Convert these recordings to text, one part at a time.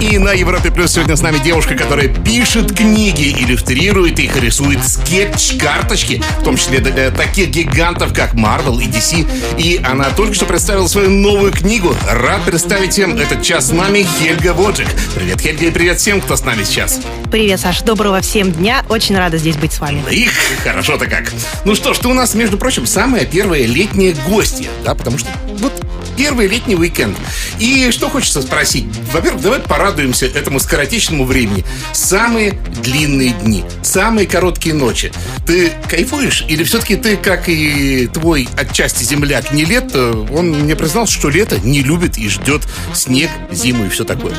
И на Европе Плюс сегодня с нами девушка, которая пишет книги, иллюстрирует их, рисует скетч-карточки, в том числе для таких гигантов, как Marvel и DC. И она только что представила свою новую книгу. Рад представить всем этот час с нами Хельга Воджик. Привет, Хельга, и привет всем, кто с нами сейчас. Привет, Саш. Доброго всем дня. Очень рада здесь быть с вами. Их, хорошо-то как. Ну что ж, ты у нас, между прочим, самая первая летняя гостья, да, потому что вот первый летний уикенд. И что хочется спросить? Во-первых, давай порадуемся этому скоротечному времени. Самые длинные дни, самые короткие ночи. Ты кайфуешь? Или все-таки ты, как и твой отчасти земляк, не лето, он мне признался, что лето не любит и ждет снег, зиму и все такое.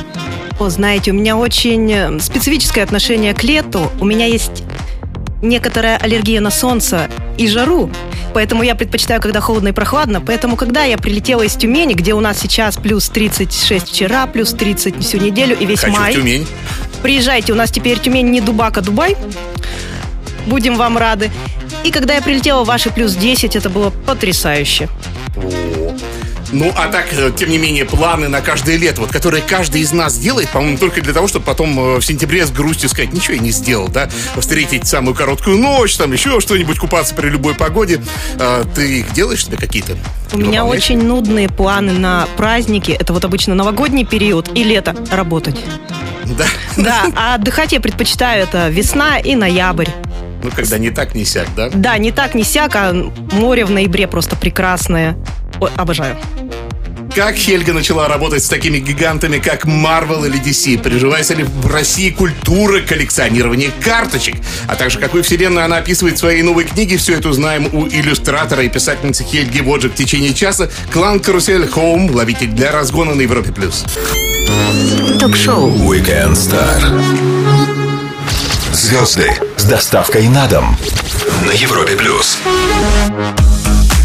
О, знаете, у меня очень э, специфическое отношение к лету. У меня есть некоторая аллергия на солнце и жару. Поэтому я предпочитаю, когда холодно и прохладно. Поэтому, когда я прилетела из Тюмени, где у нас сейчас плюс 36 вчера, плюс 30 всю неделю и весь Хочу май. в Тюмень. Приезжайте, у нас теперь Тюмень не Дубак, а Дубай. Будем вам рады. И когда я прилетела в ваши плюс 10, это было потрясающе. Ну, а так, э, тем не менее, планы на каждое лето, вот, которые каждый из нас делает, по-моему, только для того, чтобы потом э, в сентябре с грустью сказать, ничего я не сделал, да, встретить самую короткую ночь, там еще что-нибудь, купаться при любой погоде. А, ты их делаешь себе какие-то? У меня очень нудные планы на праздники. Это вот обычно новогодний период и лето работать. Да. Да, а отдыхать я предпочитаю это весна и ноябрь. Ну, когда не так, не сяк, да? Да, не так, не сяк, а море в ноябре просто прекрасное. Ой, обожаю. Как Хельга начала работать с такими гигантами, как Marvel или DC? Приживается ли в России культура коллекционирования карточек? А также какую вселенную она описывает в своей новой книге, все это узнаем у иллюстратора и писательницы Хельги Воджик в течение часа. Клан Карусель Хоум, ловитель для разгона на Европе+. плюс. Ток-шоу Weekend Star. Звезды с доставкой на дом на Европе плюс.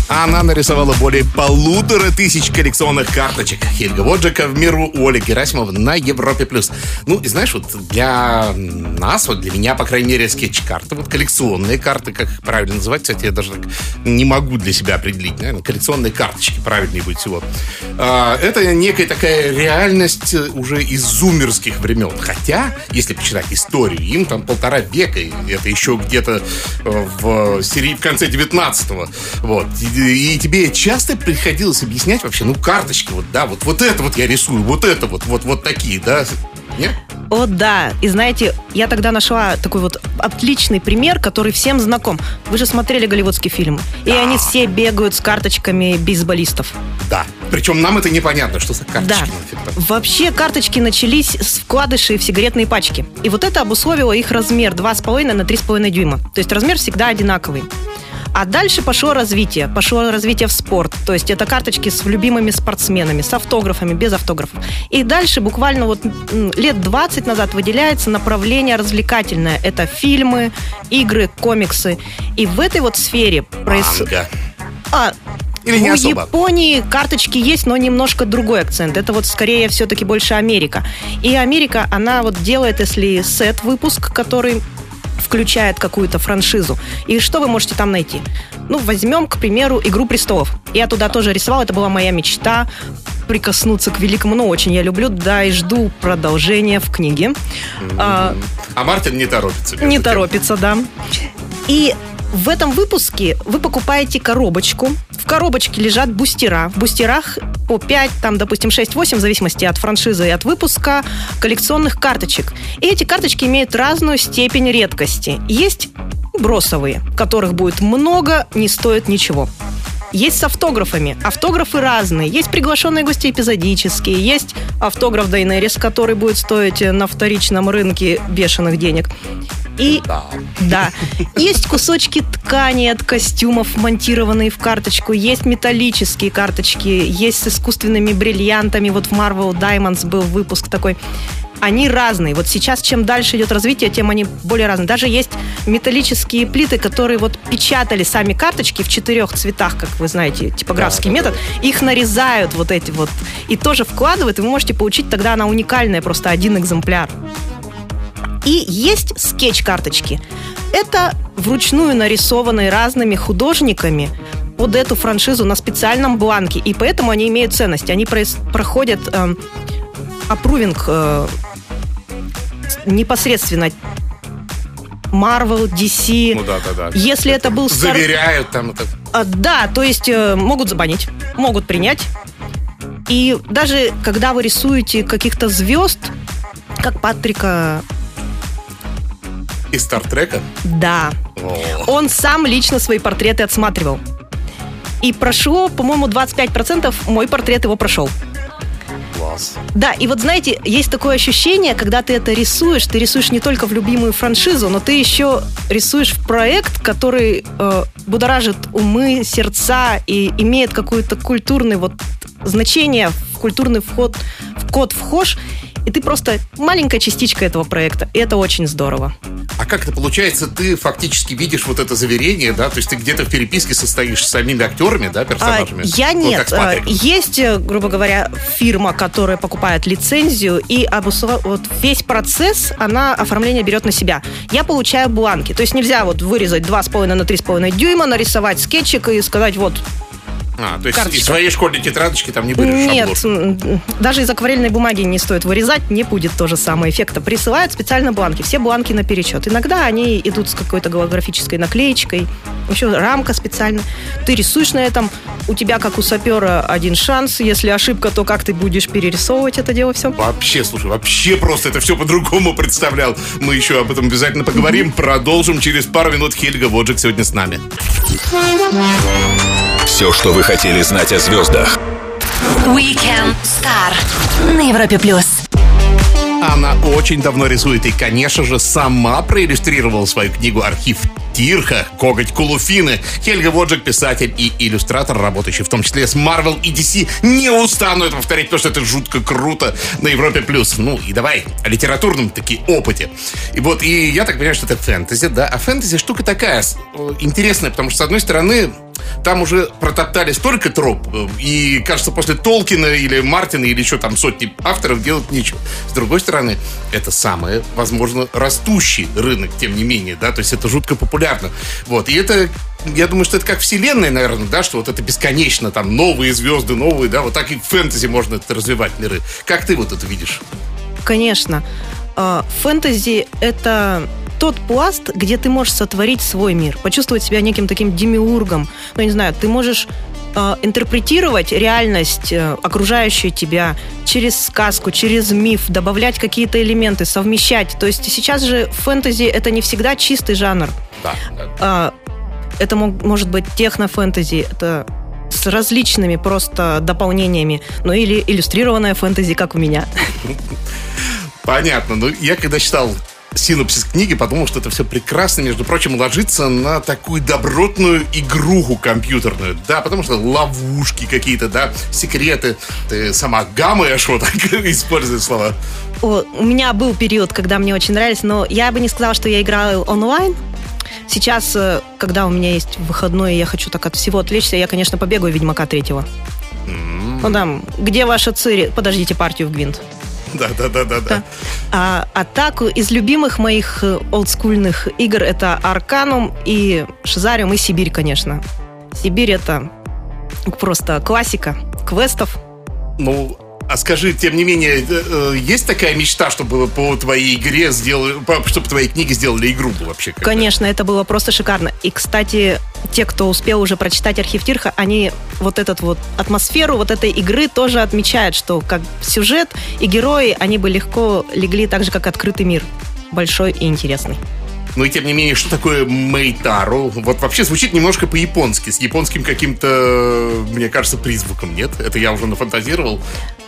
Она нарисовала более полутора тысяч коллекционных карточек. Хельга Воджика в миру у Оли Герасимова на Европе+. плюс. Ну, и знаешь, вот для нас, вот для меня, по крайней мере, скетч-карты, вот коллекционные карты, как их правильно называть, кстати, я даже так не могу для себя определить. Наверное, коллекционные карточки правильнее будет всего. А, Это некая такая реальность э, уже из зумерских времен. Хотя, если почитать историю, им там полтора века, и это еще где-то э, в, сери- в конце 19-го. Вот. И, и тебе часто приходилось объяснять вообще, ну, карточки, вот, да, вот, вот это вот я рисую, вот это вот, вот, вот такие, да? Нет? О, да. И знаете, я тогда нашла такой вот отличный пример, который всем знаком. Вы же смотрели голливудские фильмы. И Да. они все бегают с карточками бейсболистов. Да. Причем нам это непонятно, что за карточки Да. Вообще карточки начались с вкладышей в сигаретные пачки. И вот это обусловило их размер 2,5 на 3,5 дюйма. То есть размер всегда одинаковый. А дальше пошло развитие. Пошло развитие в спорт. То есть это карточки с любимыми спортсменами, с автографами, без автографов. И дальше буквально вот лет 20 назад выделяется направление развлекательное. Это фильмы, игры, комиксы. И в этой вот сфере происходит... А, Или не у особо? Японии карточки есть, но немножко другой акцент. Это вот скорее все-таки больше Америка. И Америка, она вот делает, если сет выпуск, который включает какую-то франшизу. И что вы можете там найти? Ну, возьмем, к примеру, «Игру престолов». Я туда тоже рисовала, это была моя мечта прикоснуться к великому, ну, очень я люблю, да, и жду продолжения в книге. А, А Мартин не торопится. не тем. торопится, да. И в этом выпуске вы покупаете коробочку. Коробочке лежат бустера. В бустерах по 5, там, допустим, 6-8, в зависимости от франшизы и от выпуска, коллекционных карточек. И эти карточки имеют разную степень редкости. Есть бросовые, которых будет много, не стоит ничего. Есть с автографами. Автографы разные. Есть приглашенные гости эпизодические. Есть автограф Дейнерис, который будет стоить на вторичном рынке бешеных денег. И Да. да. Есть кусочки ткани от костюмов, монтированные в карточку. Есть металлические карточки. Есть с искусственными бриллиантами. Вот в Marvel Diamonds был выпуск такой. Они разные. Вот сейчас, чем дальше идет развитие, тем они более разные. Даже есть металлические плиты, которые вот печатали сами карточки в четырех цветах, как вы знаете, типографский Да, да, метод. Их нарезают вот эти вот. И тоже вкладывают, и вы можете получить тогда она уникальная, просто один экземпляр. И есть скетч-карточки. Это вручную нарисованные разными художниками под эту франшизу на специальном бланке. И поэтому они имеют ценность. Они проходят э, аппрувинг э, непосредственно Marvel, DC. Ну да, да, да. Если это был стар- Заверяют там это. а, Да, то есть э, могут забанить, могут принять. И даже когда вы рисуете каких-то звезд, как Патрика, Из Стартрека. да, О. он сам лично свои портреты отсматривал. И прошло, по-моему, 25% мой портрет его прошел. Класс. Да, и вот знаете, есть такое ощущение, когда ты это рисуешь, ты рисуешь не только в любимую франшизу, но ты еще рисуешь в проект, который э, будоражит умы, сердца и имеет какое-то культурное вот значение, в культурный вход, в код вхож, и ты просто маленькая частичка этого проекта, и это очень здорово. А как это получается, ты фактически видишь вот это заверение, да? То есть ты где-то в переписке состоишь с самими актерами, да, А, персонажами? я Ну, нет. с А. Есть, э, грубо говоря, фирма, которая покупает лицензию, и обусла- вот весь процесс она оформление берет на себя. Я получаю бланки. То есть нельзя вот вырезать 2,5 на 3,5 дюйма, нарисовать скетчик и сказать, вот, А, то есть карточка. из своей школьной тетрадочки там не вырежешь нет, обложку. даже из акварельной бумаги не стоит вырезать, не будет тоже самого эффекта. Присылают специально бланки, все бланки на перечет. Иногда они идут с какой-то голографической наклеечкой, еще рамка специально. Ты рисуешь на этом, у тебя, как у сапера, один шанс. Если ошибка, то как ты будешь перерисовывать это дело все? Вообще, слушай, вообще просто это все по-другому представлял. Мы еще об этом обязательно поговорим. Продолжим через пару минут. Хельга Воджик сегодня с нами. Все, что вы хотели знать о звездах. Weekend Star на Европе плюс. Она очень давно рисует и, конечно же, сама проиллюстрировала свою книгу «Архив Тирха. Коготь Кулуфины». Хельга Воджик, писатель и иллюстратор, работающий в том числе с Marvel и DC. Не устану это повторять, потому что это жутко круто на Европе+. плюс. Ну и давай о литературном таки опыте. И вот, и я так понимаю, что это фэнтези, да? А фэнтези штука такая э, интересная, потому что, с одной стороны, там уже протоптали столько троп, э, и, кажется, после Толкина или Мартина или еще там сотни авторов делать нечего. С другой стороны, это самый, возможно, растущий рынок, тем не менее, да, то есть это жутко популярно. Вот, и это, я думаю, что это как вселенная, наверное, да, что вот это бесконечно, там, новые звезды, новые, да, вот так и в фэнтези можно это развивать миры. Как ты вот это видишь? Конечно. А, Фэнтези — это тот пласт, где ты можешь сотворить свой мир, почувствовать себя неким таким демиургом. Ну, не знаю, ты можешь а, интерпретировать реальность, э, окружающую тебя, через сказку, через миф, добавлять какие-то элементы, совмещать. То есть сейчас же фэнтези — это не всегда чистый жанр. Да, да. А, Это мог- может быть техно-фэнтези, это с различными просто дополнениями, ну или иллюстрированная фэнтези, как у меня. Понятно. Ну, я когда читал синопсис книги, подумал, что это все прекрасно, между прочим, ложится на такую добротную игруху компьютерную. Да, потому что ловушки какие-то, да, секреты. Ты сама гамаешь, вот так используя слова. О, у меня был период, когда мне очень нравились, но я бы не сказала, что я играю онлайн. Сейчас, э, когда у меня есть выходной, и я хочу так от всего отвлечься, я, конечно, побегаю Ведьмака третьего. Ну там, где ваша Цири? Подождите партию в Гвинт. Да, да, да, да, да. А, а так, из любимых моих э, олдскульных игр это Арканум и Шизариум и Сибирь, конечно. Сибирь это просто классика квестов. Ну, а скажи, тем не менее, э, э, есть такая мечта, чтобы по твоей игре сделали, чтобы твои книги сделали игру вообще? как-то? Конечно, это было просто шикарно. И, кстати, те, кто успел уже прочитать архив Тирха, они вот этот вот атмосферу вот этой игры тоже отмечают, что как сюжет и герои, они бы легко легли так же, как открытый мир. Большой и интересный. Ну и тем не менее, что такое Мейтару? Вот вообще звучит немножко по-японски, с японским каким-то, мне кажется, призвуком, нет? Это я уже нафантазировал.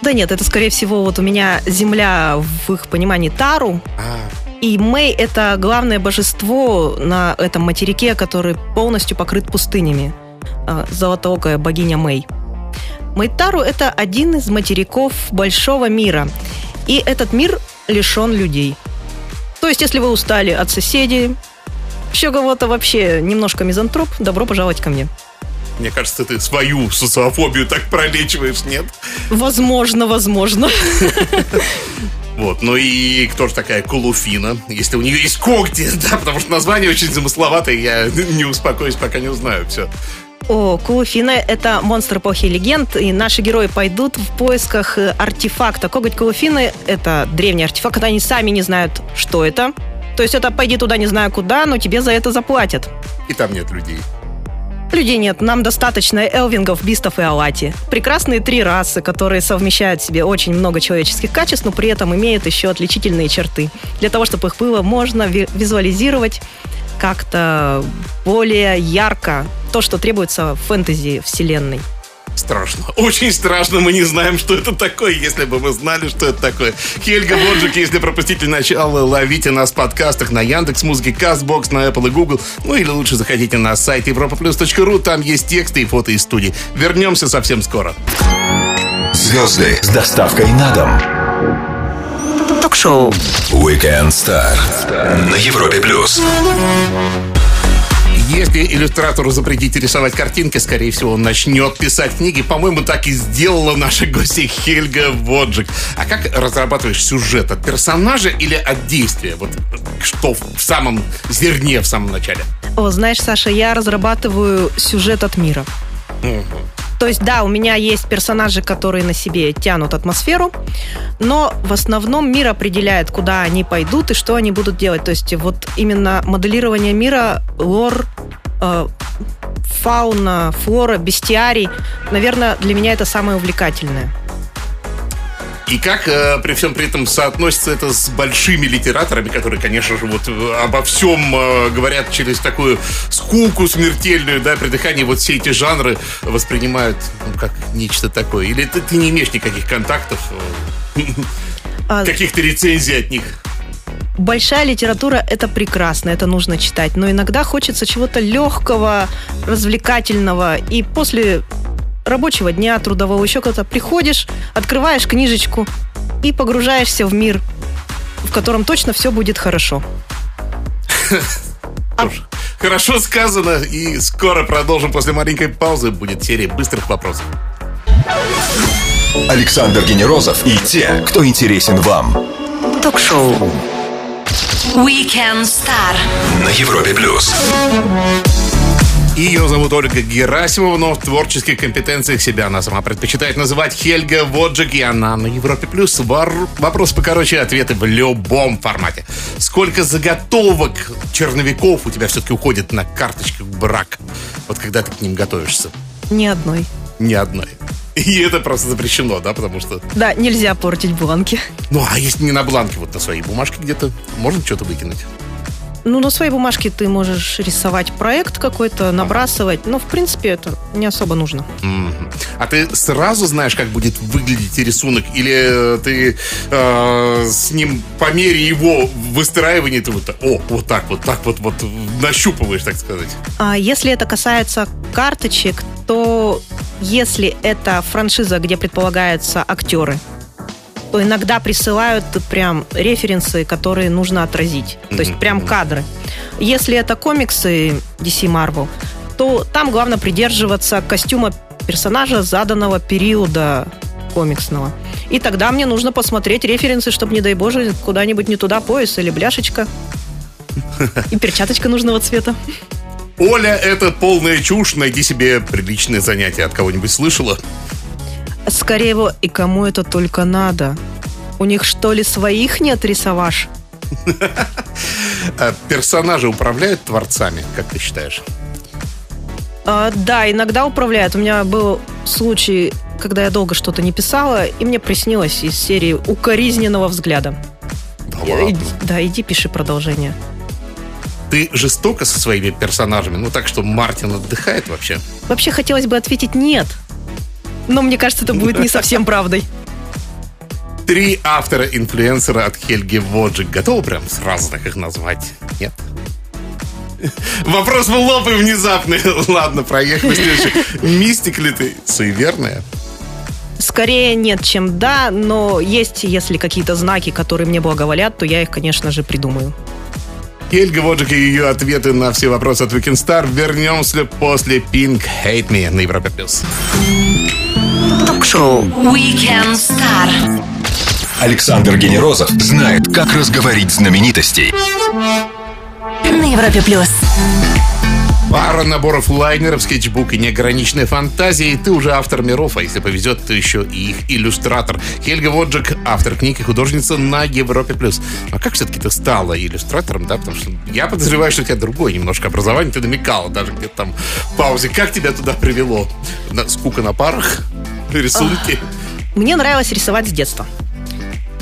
Да нет, это, скорее всего, вот у меня земля в их понимании Тару, А, И Мэй — это главное божество на этом материке, который полностью покрыт пустынями. А, Золотоокая богиня Мэй. Майтару — это один из материков большого мира. И этот мир лишен людей. То есть, если вы устали от соседей, еще кого-то вообще немножко мизантроп, добро пожаловать ко мне. Мне кажется, ты свою социофобию так пролечиваешь, нет? Возможно, возможно. Вот. Ну и кто же такая Кулуфина? Если у нее есть когти, да, потому что название очень замысловатое, я не успокоюсь, пока не узнаю все. О, Кулуфина – это монстр эпохи легенд, и наши герои пойдут в поисках э, артефакта. Коготь Кулуфины – это древний артефакт, они сами не знают, что это. То есть это пойди туда не знаю куда, но тебе за это заплатят. И там нет людей. Людей нет, нам достаточно элвингов, бистов и алати. Прекрасные три расы, которые совмещают в себе очень много человеческих качеств, но при этом имеют еще отличительные черты. Для того, чтобы их было можно визуализировать как-то более ярко то, что требуется в фэнтези вселенной. Страшно. Очень страшно. Мы не знаем, что это такое. Если бы мы знали, что это такое. Хельга Боджик, если пропустите начало, ловите нас в подкастах на Яндекс Музыке, Castbox, на Apple и Google. Ну или лучше заходите на сайт europaplus.ru. Там есть тексты и фото из студии. Вернемся совсем скоро. Звезды с доставкой на дом. Ток-шоу Weekend Star на Европе плюс. Если иллюстратору запретить рисовать картинки, скорее всего, он начнет писать книги. По-моему, так и сделала наша гостья Хельга Воджик. А как разрабатываешь сюжет от персонажа или от действия? Вот что в самом зерне, в самом начале? О, знаешь, Саша, я разрабатываю сюжет от мира. Угу. То есть, да, у меня есть персонажи, которые на себе тянут атмосферу, но в основном мир определяет, куда они пойдут и что они будут делать. То есть, вот именно моделирование мира, лор, э, фауна, флора, бестиарий, наверное, для меня это самое увлекательное. И как э, при всем при этом соотносится это с большими литераторами, которые, конечно же, вот э, обо всем э, говорят через такую скуку смертельную, да, при дыхании вот все эти жанры воспринимают ну, как нечто такое? Или ты, ты не имеешь никаких контактов, э, А, каких-то рецензий от них? Большая литература – это прекрасно, это нужно читать, но иногда хочется чего-то легкого, развлекательного, и после рабочего дня, трудового, еще куда-то приходишь, открываешь книжечку и погружаешься в мир, в котором точно все будет хорошо. Ж, Хорошо сказано, и скоро продолжим после маленькой паузы. Будет серия быстрых вопросов. Александр Генерозов и те, кто интересен вам Ток-шоу Weekend Star на Европе плюс. Ее зовут Ольга Герасимова, но в творческих компетенциях себя она сама предпочитает называть Хельга Воджик, и она на Европе Плюс. Вопрос покороче, ответы в любом формате. Сколько заготовок черновиков у тебя все-таки уходит на карточках брак? Вот когда ты к ним готовишься? Ни одной. Ни одной. И это просто запрещено, да, потому что... Да, нельзя портить бланки. Ну, а если не на бланке, вот на своей бумажке где-то, можно что-то выкинуть? Ну, на своей бумажке ты можешь рисовать проект какой-то, набрасывать, но, в принципе, это не особо нужно. А ты сразу знаешь, как будет выглядеть рисунок? Или э, ты э, с ним по мере его выстраивания ты вот, о, вот так, вот так вот, вот нащупываешь, так сказать? А если это касается карточек, то если это франшиза, где предполагаются актеры, иногда присылают прям референсы, которые нужно отразить. То есть прям кадры. Если это комиксы DC Marvel, то там главное придерживаться костюма персонажа заданного периода комиксного. И тогда мне нужно посмотреть референсы, чтобы, не дай боже, куда-нибудь не туда пояс или бляшечка. И перчаточка нужного цвета. Оля, это полная чушь, найди себе приличное занятие. От кого-нибудь слышала? Скорее его, и кому это только надо? У них что ли своих нет рисоваж? А персонажи управляют творцами, как ты считаешь? А, да, иногда управляют. У меня был случай, когда я долго что-то не писала, и мне приснилось из серии укоризненного взгляда. Да, иди пиши продолжение. Ты жестоко со своими персонажами, ну так что Мартин отдыхает вообще? Вообще хотелось бы ответить нет. Но мне кажется, это будет не совсем правдой. Три автора-инфлюенсера от Хельги Воджик. Готовы прям сразу так их назвать? Нет? Вопрос в лоб и внезапный. Ладно, проехали следующий. Мистик ли ты? Суеверная? Скорее нет, чем да, но есть, если какие-то знаки, которые мне благоволят, то я их, конечно же, придумаю. Хельга Воджик и ее ответы на все вопросы от Weekend Star. Вернемся после Pink Hate Me на Европе+. плюс. Ток-шоу Weekend Star Александр Генерозов знает, как разговорить знаменитостей. На Европе плюс. Пара наборов лайнеров, скетчбук и неограниченная фантазия, и ты уже автор миров, а если повезет, то еще и их иллюстратор. Хельга Воджик, автор книг и художница на Европе+. плюс. А как все-таки ты стала иллюстратором, да? Потому что я подозреваю, что у тебя другое немножко образование, ты намекала даже где-то там в паузе. Как тебя туда привело? На, скука на парах? Рисунки? Мне нравилось рисовать с детства.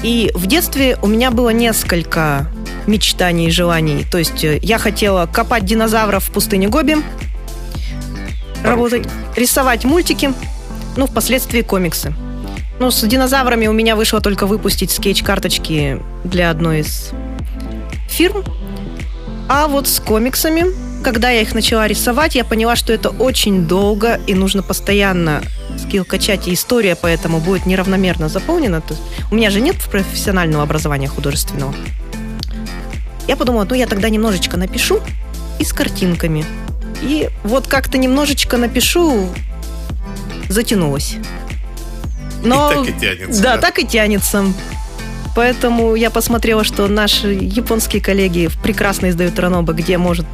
И в детстве у меня было несколько мечтаний и желаний. То есть э, я хотела копать динозавров в пустыне Гоби, работать, рисовать мультики, ну, впоследствии комиксы. Ну, с динозаврами у меня вышло только выпустить скетч-карточки для одной из фирм. А вот с комиксами, когда я их начала рисовать, я поняла, что это очень долго и нужно постоянно скилл качать, и история поэтому будет неравномерно заполнена. То есть у меня же нет профессионального образования художественного. Я подумала, ну я тогда немножечко напишу и с картинками. И вот как-то немножечко напишу, затянулось. Но, И так и тянется, Да, да? так и тянется. Поэтому я посмотрела, что наши японские коллеги прекрасно издают ранобы, где может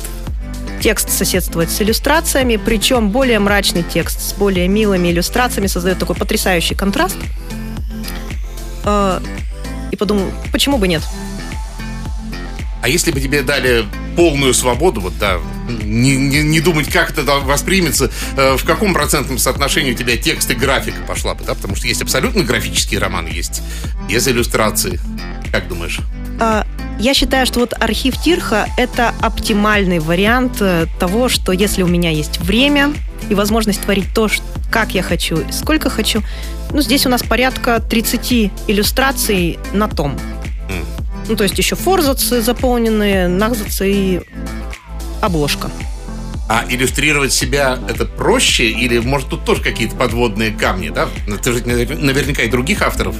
текст соседствовать с иллюстрациями, причем более мрачный текст с более милыми иллюстрациями создает такой потрясающий контраст. Э, И подумал, почему бы нет? А если бы тебе дали полную свободу, вот да, не, не, не думать, как это воспримется, э, в каком процентном соотношении у тебя текст и графика пошла бы, да? Потому что есть абсолютно графические романы, есть без иллюстрации. Как думаешь? А, Я считаю, что вот архив Тирха – это оптимальный вариант э, того, что если у меня есть время и возможность творить то, как я хочу, сколько хочу, ну, здесь у нас порядка 30 иллюстраций на том. Ну, то есть еще форзацы заполненные, нахзацы и обложка. А иллюстрировать себя это проще или, может, тут тоже какие-то подводные камни, да? Ты же навер- наверняка и других авторов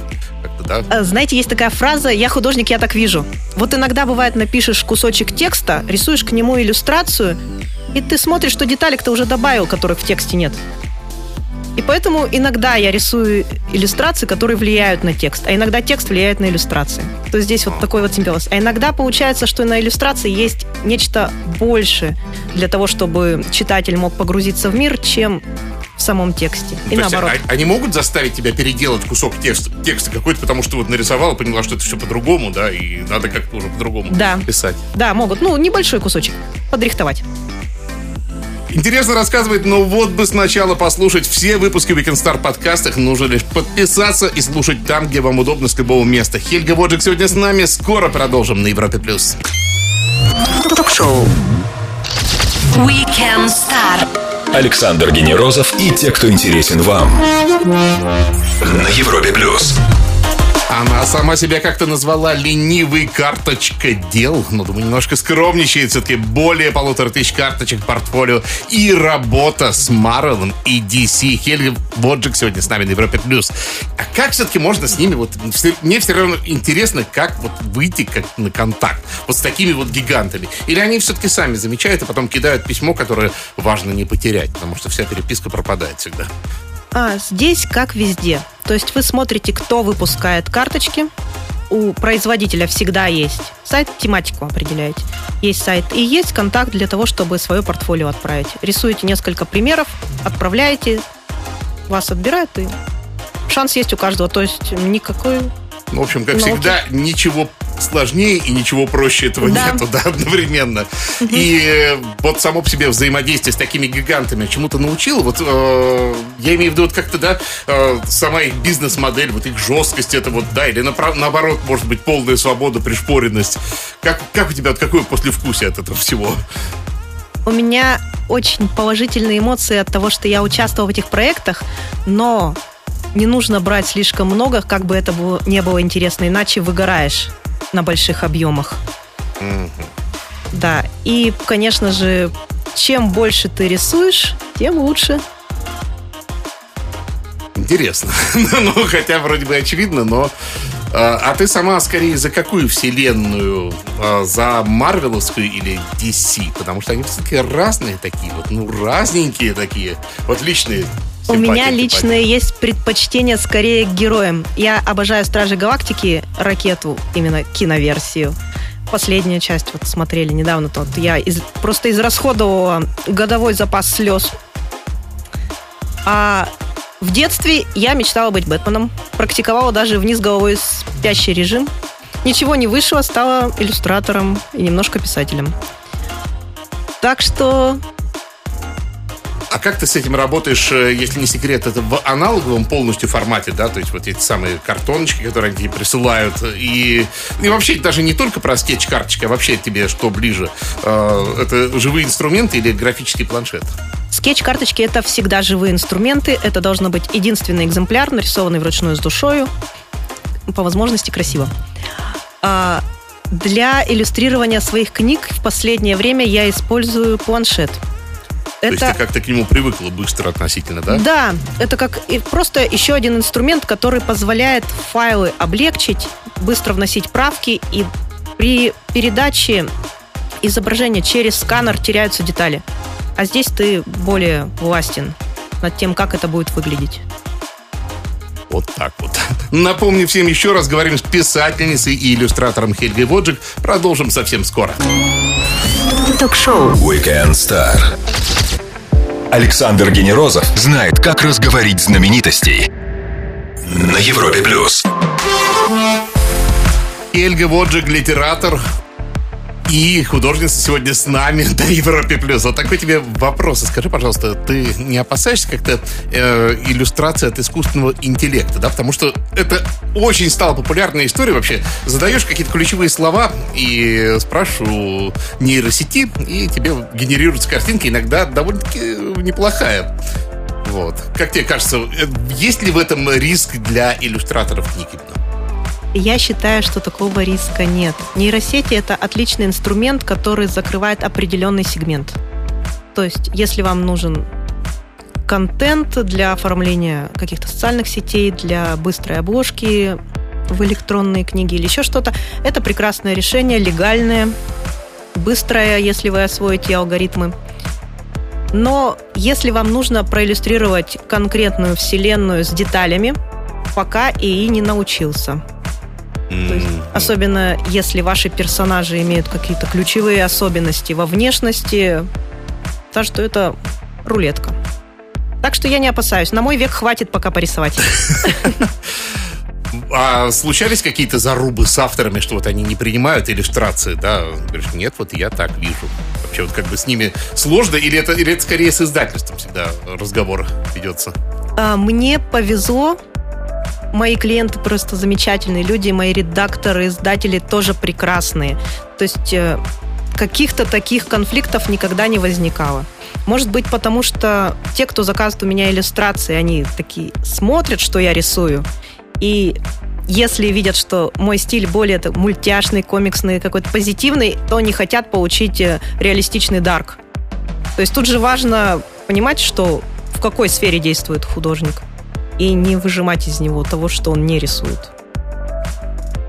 да? А, Знаете, есть такая фраза «я художник, я так вижу». Вот иногда бывает, напишешь кусочек текста, рисуешь к нему иллюстрацию, и ты смотришь, что деталек ты уже добавил, которых в тексте нет. И поэтому иногда я рисую иллюстрации, которые влияют на текст, а иногда текст влияет на иллюстрации. То есть здесь вот такой вот симбиоз. А иногда получается, что на иллюстрации есть нечто больше для того, чтобы читатель мог погрузиться в мир, чем в самом тексте. И То есть, наоборот. а- они могут заставить тебя переделать кусок текста, текста какой-то, потому что вот нарисовала, поняла, что это все по-другому, да, и надо как-то уже по-другому Да. писать. Да, могут. Ну, небольшой кусочек. Подрихтовать. Интересно рассказывает, но вот бы сначала послушать все выпуски Weekend Star подкастах. Нужно лишь подписаться и слушать там, где вам удобно с любого места. Хельга Воджик сегодня с нами. Скоро продолжим на Европе+. плюс. Ток-шоу. We can start. Александр Генерозов и те, кто интересен вам. На Европе плюс. Она сама себя как-то назвала ленивый карточка дел. Ну, думаю, немножко скромничает. Все-таки более полутора тысяч карточек портфолио. И работа с Марвелом и DC. Хельга Боджик сегодня с нами на Европе+. плюс. А как все-таки можно с ними... Вот, мне все равно интересно, как вот выйти как на контакт. Вот с такими вот гигантами. Или они все-таки сами замечают, а потом кидают письмо, которое важно не потерять. Потому что вся переписка пропадает всегда. А, здесь как везде. То есть вы смотрите, кто выпускает карточки. У производителя всегда есть сайт, тематику определяете. Есть сайт и есть контакт для того, чтобы свое портфолио отправить. Рисуете несколько примеров, отправляете, вас отбирают и шанс есть у каждого. То есть никакой... Ну, в общем, как Ну, всегда, ничего сложнее и ничего проще этого Да. нету, да, одновременно. И э, вот само по себе взаимодействие с такими гигантами чему-то научил. Вот э, я имею в виду вот как-то, да, э, сама их бизнес-модель, вот их жесткость, это вот, да, или напра- наоборот, может быть, полная свобода, пришпоренность. Как, как у тебя, вот какое послевкусие от этого всего? У меня очень положительные эмоции от того, что я участвовала в этих проектах, но не нужно брать слишком много, как бы это было, не было интересно, иначе выгораешь на больших объемах. Да, и, конечно же, чем больше ты рисуешь, тем лучше. Интересно. ну, хотя вроде бы очевидно, но... э, А ты сама скорее за какую вселенную? Э, За Марвеловскую или DC? Потому что они все-таки разные такие, вот, ну, разненькие такие. Вот личные У меня лично есть предпочтение скорее к героям. Я обожаю Стражи Галактики, ракету, именно киноверсию. Последняя часть вот смотрели недавно. Тот я из- просто израсходовала годовой запас слез. А в детстве я мечтала быть Бэтменом. Практиковала даже вниз головой спящий режим. Ничего не вышло, стала иллюстратором и немножко писателем. Так что А как ты с этим работаешь, э, если не секрет, это в аналоговом полностью формате, да, то есть вот эти самые картоночки, которые тебе присылают, и, и вообще даже не только про скетч-карточки, а вообще тебе что ближе, Э, это живые инструменты или графический планшет? Скетч-карточки – это всегда живые инструменты. Это должно быть единственный экземпляр, нарисованный вручную с душою. По возможности красиво. А для иллюстрирования своих книг в последнее время я использую планшет. То есть ты как-то к нему привыкла быстро относительно, да? Да, это как просто еще один инструмент, который позволяет файлы облегчить, быстро вносить правки, и при передаче изображения через сканер теряются детали. А здесь ты более властен над тем, как это будет выглядеть. Вот так вот. Напомню всем еще раз, говорим с писательницей и иллюстратором Хельгой Воджик. Продолжим совсем скоро. Ток-шоу. Weekend Star. Александр Генерозов знает, как разговорить знаменитостей. На Европе плюс. Хельга Воджик, литератор и художница сегодня с нами на Европе Плюс. Вот такой тебе вопрос. Скажи, пожалуйста, ты не опасаешься как-то э, иллюстрации от искусственного интеллекта, да? Потому что это очень стала популярная история вообще. Задаешь какие-то ключевые слова и спрашиваешь у нейросети, и тебе генерируется картинка, иногда довольно-таки неплохая. Вот. Как тебе кажется, э, есть ли в этом риск для иллюстраторов книг именно? Я считаю, что такого риска нет. Нейросети – это отличный инструмент, который закрывает определенный сегмент. То есть, если вам нужен контент для оформления каких-то социальных сетей, для быстрой обложки в электронные книги или еще что-то, это прекрасное решение, легальное, быстрое, если вы освоите алгоритмы. Но если вам нужно проиллюстрировать конкретную вселенную с деталями, пока ИИ не научился. То есть, особенно если ваши персонажи имеют какие-то ключевые особенности во внешности, так что это рулетка. Так что я не опасаюсь. На мой век хватит пока порисовать. А случались какие-то зарубы с авторами, что вот они не принимают иллюстрации, да? Говоришь, нет, вот я так вижу. Вообще вот как бы с ними сложно, или это, или это скорее с издательством всегда разговор ведется? А, Мне повезло. Мои клиенты просто замечательные люди, мои редакторы, издатели тоже прекрасные. То есть э, каких-то таких конфликтов никогда не возникало. Может быть, потому что те, кто заказывает у меня иллюстрации, они такие смотрят, что я рисую, и если видят, что мой стиль более мультяшный, комиксный, какой-то позитивный, то они хотят получить э, реалистичный дарк. То есть тут же важно понимать, что в какой сфере действует художник, и не выжимать из него того, что он не рисует.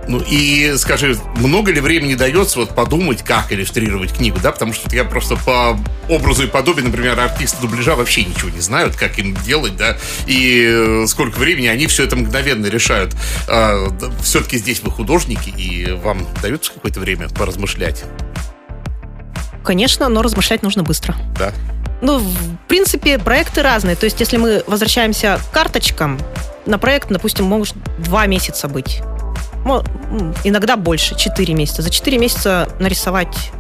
Ну и скажи, много ли времени дается вот подумать, как иллюстрировать книгу, да? Потому что я просто по образу и подобию, например, артисты дубляжа вообще ничего не знают, как им делать, да? И э, сколько времени они все это мгновенно решают. А, да, все-таки здесь вы художники, и вам дается какое-то время поразмышлять, Конечно, но размышлять нужно быстро. да? Ну, в принципе, проекты разные. То есть, если мы возвращаемся к карточкам, на проект, допустим, может два месяца быть. Иногда больше, 4 месяца. За 4 месяца нарисовать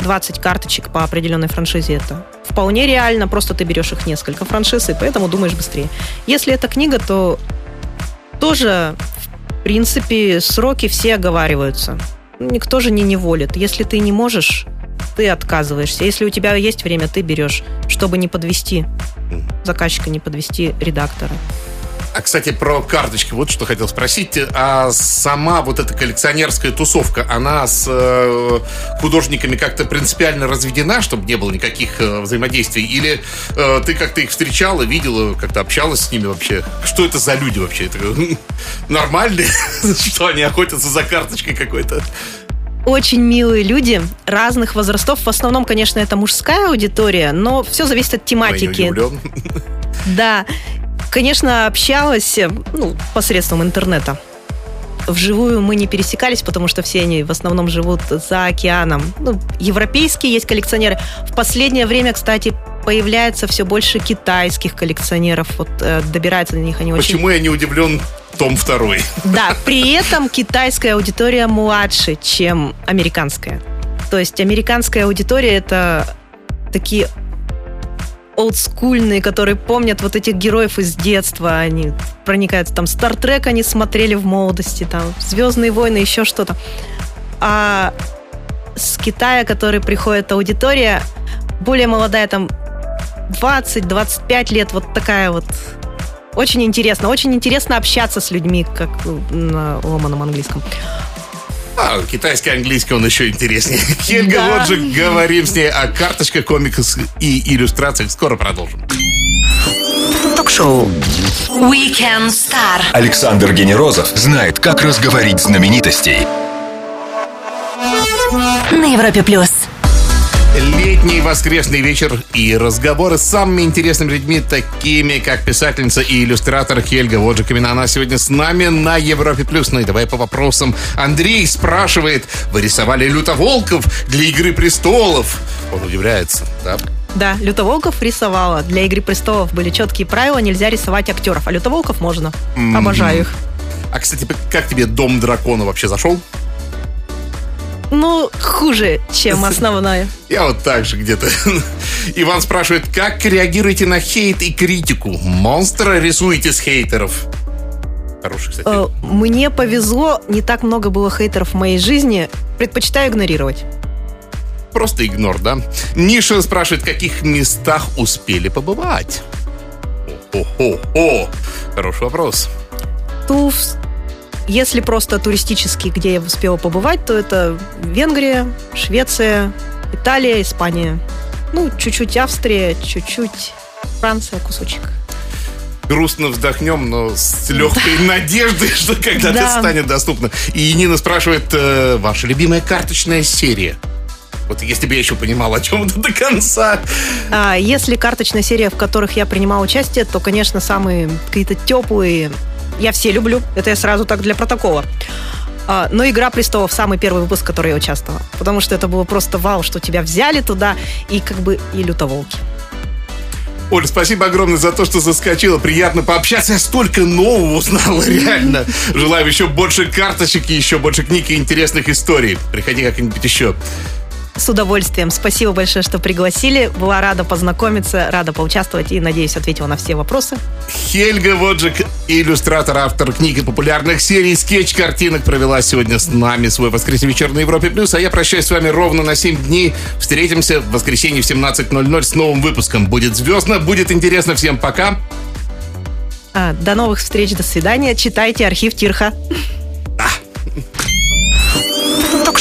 20 карточек по определенной франшизе это вполне реально, просто ты берешь их несколько франшиз, и поэтому думаешь быстрее. Если это книга, то тоже, в принципе, сроки все оговариваются. Никто же не неволит. Если ты не можешь, ты отказываешься. Если у тебя есть время, ты берешь, чтобы не подвести заказчика, не подвести редактора. А, кстати, про карточки, вот что хотел спросить. А сама вот эта коллекционерская тусовка, она с э, художниками как-то принципиально разведена, чтобы не было никаких э, взаимодействий? Или э, ты как-то их встречала, видела, как-то общалась с ними вообще? Что это за люди вообще? Это нормальные? Что они охотятся за карточкой какой-то? Очень милые люди разных возрастов. В основном, конечно, это мужская аудитория, но все зависит от тематики. Да, конечно, общалась ну, посредством интернета. Вживую мы не пересекались, потому что все они в основном живут за океаном. Ну, европейские есть коллекционеры. В последнее время, кстати, появляется все больше китайских коллекционеров. Вот э, добираются до них они очень... Почему я не удивлен том второй? Да, при этом китайская аудитория младше, чем американская. То есть американская аудитория это такие олдскульные, которые помнят вот этих героев из детства, они проникаются, там, Стартрек они смотрели в молодости, там, Звездные войны, еще что-то. А с Китая, который приходит аудитория, более молодая, там, 20-25 лет, вот такая вот очень интересно. Очень интересно общаться с людьми, как на ломаном английском. А, китайский английский, он еще интереснее. Хельга да. Лоджик, говорим с ней о карточках, комиксах и иллюстрациях. Скоро продолжим. Ток-шоу Weekend Star. Александр Генерозов знает, как разговорить знаменитостей. На Европе Плюс. Летний воскресный вечер и разговоры с самыми интересными людьми, такими как писательница и иллюстратор Хельга Воджиковина. Она сегодня с нами на Европе+. плюс. Ну и давай по вопросам. Андрей спрашивает, вы рисовали лютоволков для «Игры престолов»? Он удивляется, да? Да, Лютоволков рисовала. Для «Игры престолов» были четкие правила, нельзя рисовать актеров, а Лютоволков можно. Mm-hmm. Обожаю их. А, кстати, как тебе «Дом дракона» вообще зашел? Ну, хуже, чем основная. Я вот так же где-то. Иван спрашивает, как реагируете на хейт и критику? Монстра рисуете с хейтеров? Хороший, кстати. Э, мне повезло, не так много было хейтеров в моей жизни. Предпочитаю игнорировать. Просто игнор, да? Ниша спрашивает, в каких местах успели побывать? О-хо-хо! Хороший вопрос. Туфс, если просто туристически, где я успела побывать, то это Венгрия, Швеция, Италия, Испания. Ну, чуть-чуть Австрия, чуть-чуть Франция, кусочек. Грустно вздохнем, но с легкой надеждой, что когда-то станет доступно. И Нина спрашивает, э, ваша любимая карточная серия? Вот если бы я еще понимал, о чем это до конца. А, если карточная серия, в которых я принимал участие, то, конечно, самые какие-то теплые я все люблю. Это я сразу так для протокола. А, но «Игра престолов» самый первый выпуск, в который я участвовала. Потому что это было просто вау, что тебя взяли туда, и как бы и лютоволки. Оля, спасибо огромное за то, что заскочила. Приятно пообщаться. Я столько нового узнала, реально. Желаю еще больше карточек и еще больше книг и интересных историй. Приходи как-нибудь еще. С удовольствием. Спасибо большое, что пригласили. Была рада познакомиться, рада поучаствовать и, надеюсь, ответила на все вопросы. Хельга Воджик, иллюстратор, автор книг и популярных серий скетч-картинок, провела сегодня с нами свой воскресный вечер на Европе+. плюс. А я прощаюсь с вами ровно на 7 дней. Встретимся в воскресенье в 17.00 с новым выпуском. Будет звездно, будет интересно. Всем пока. А, до новых встреч, до свидания. Читайте архив Тирха.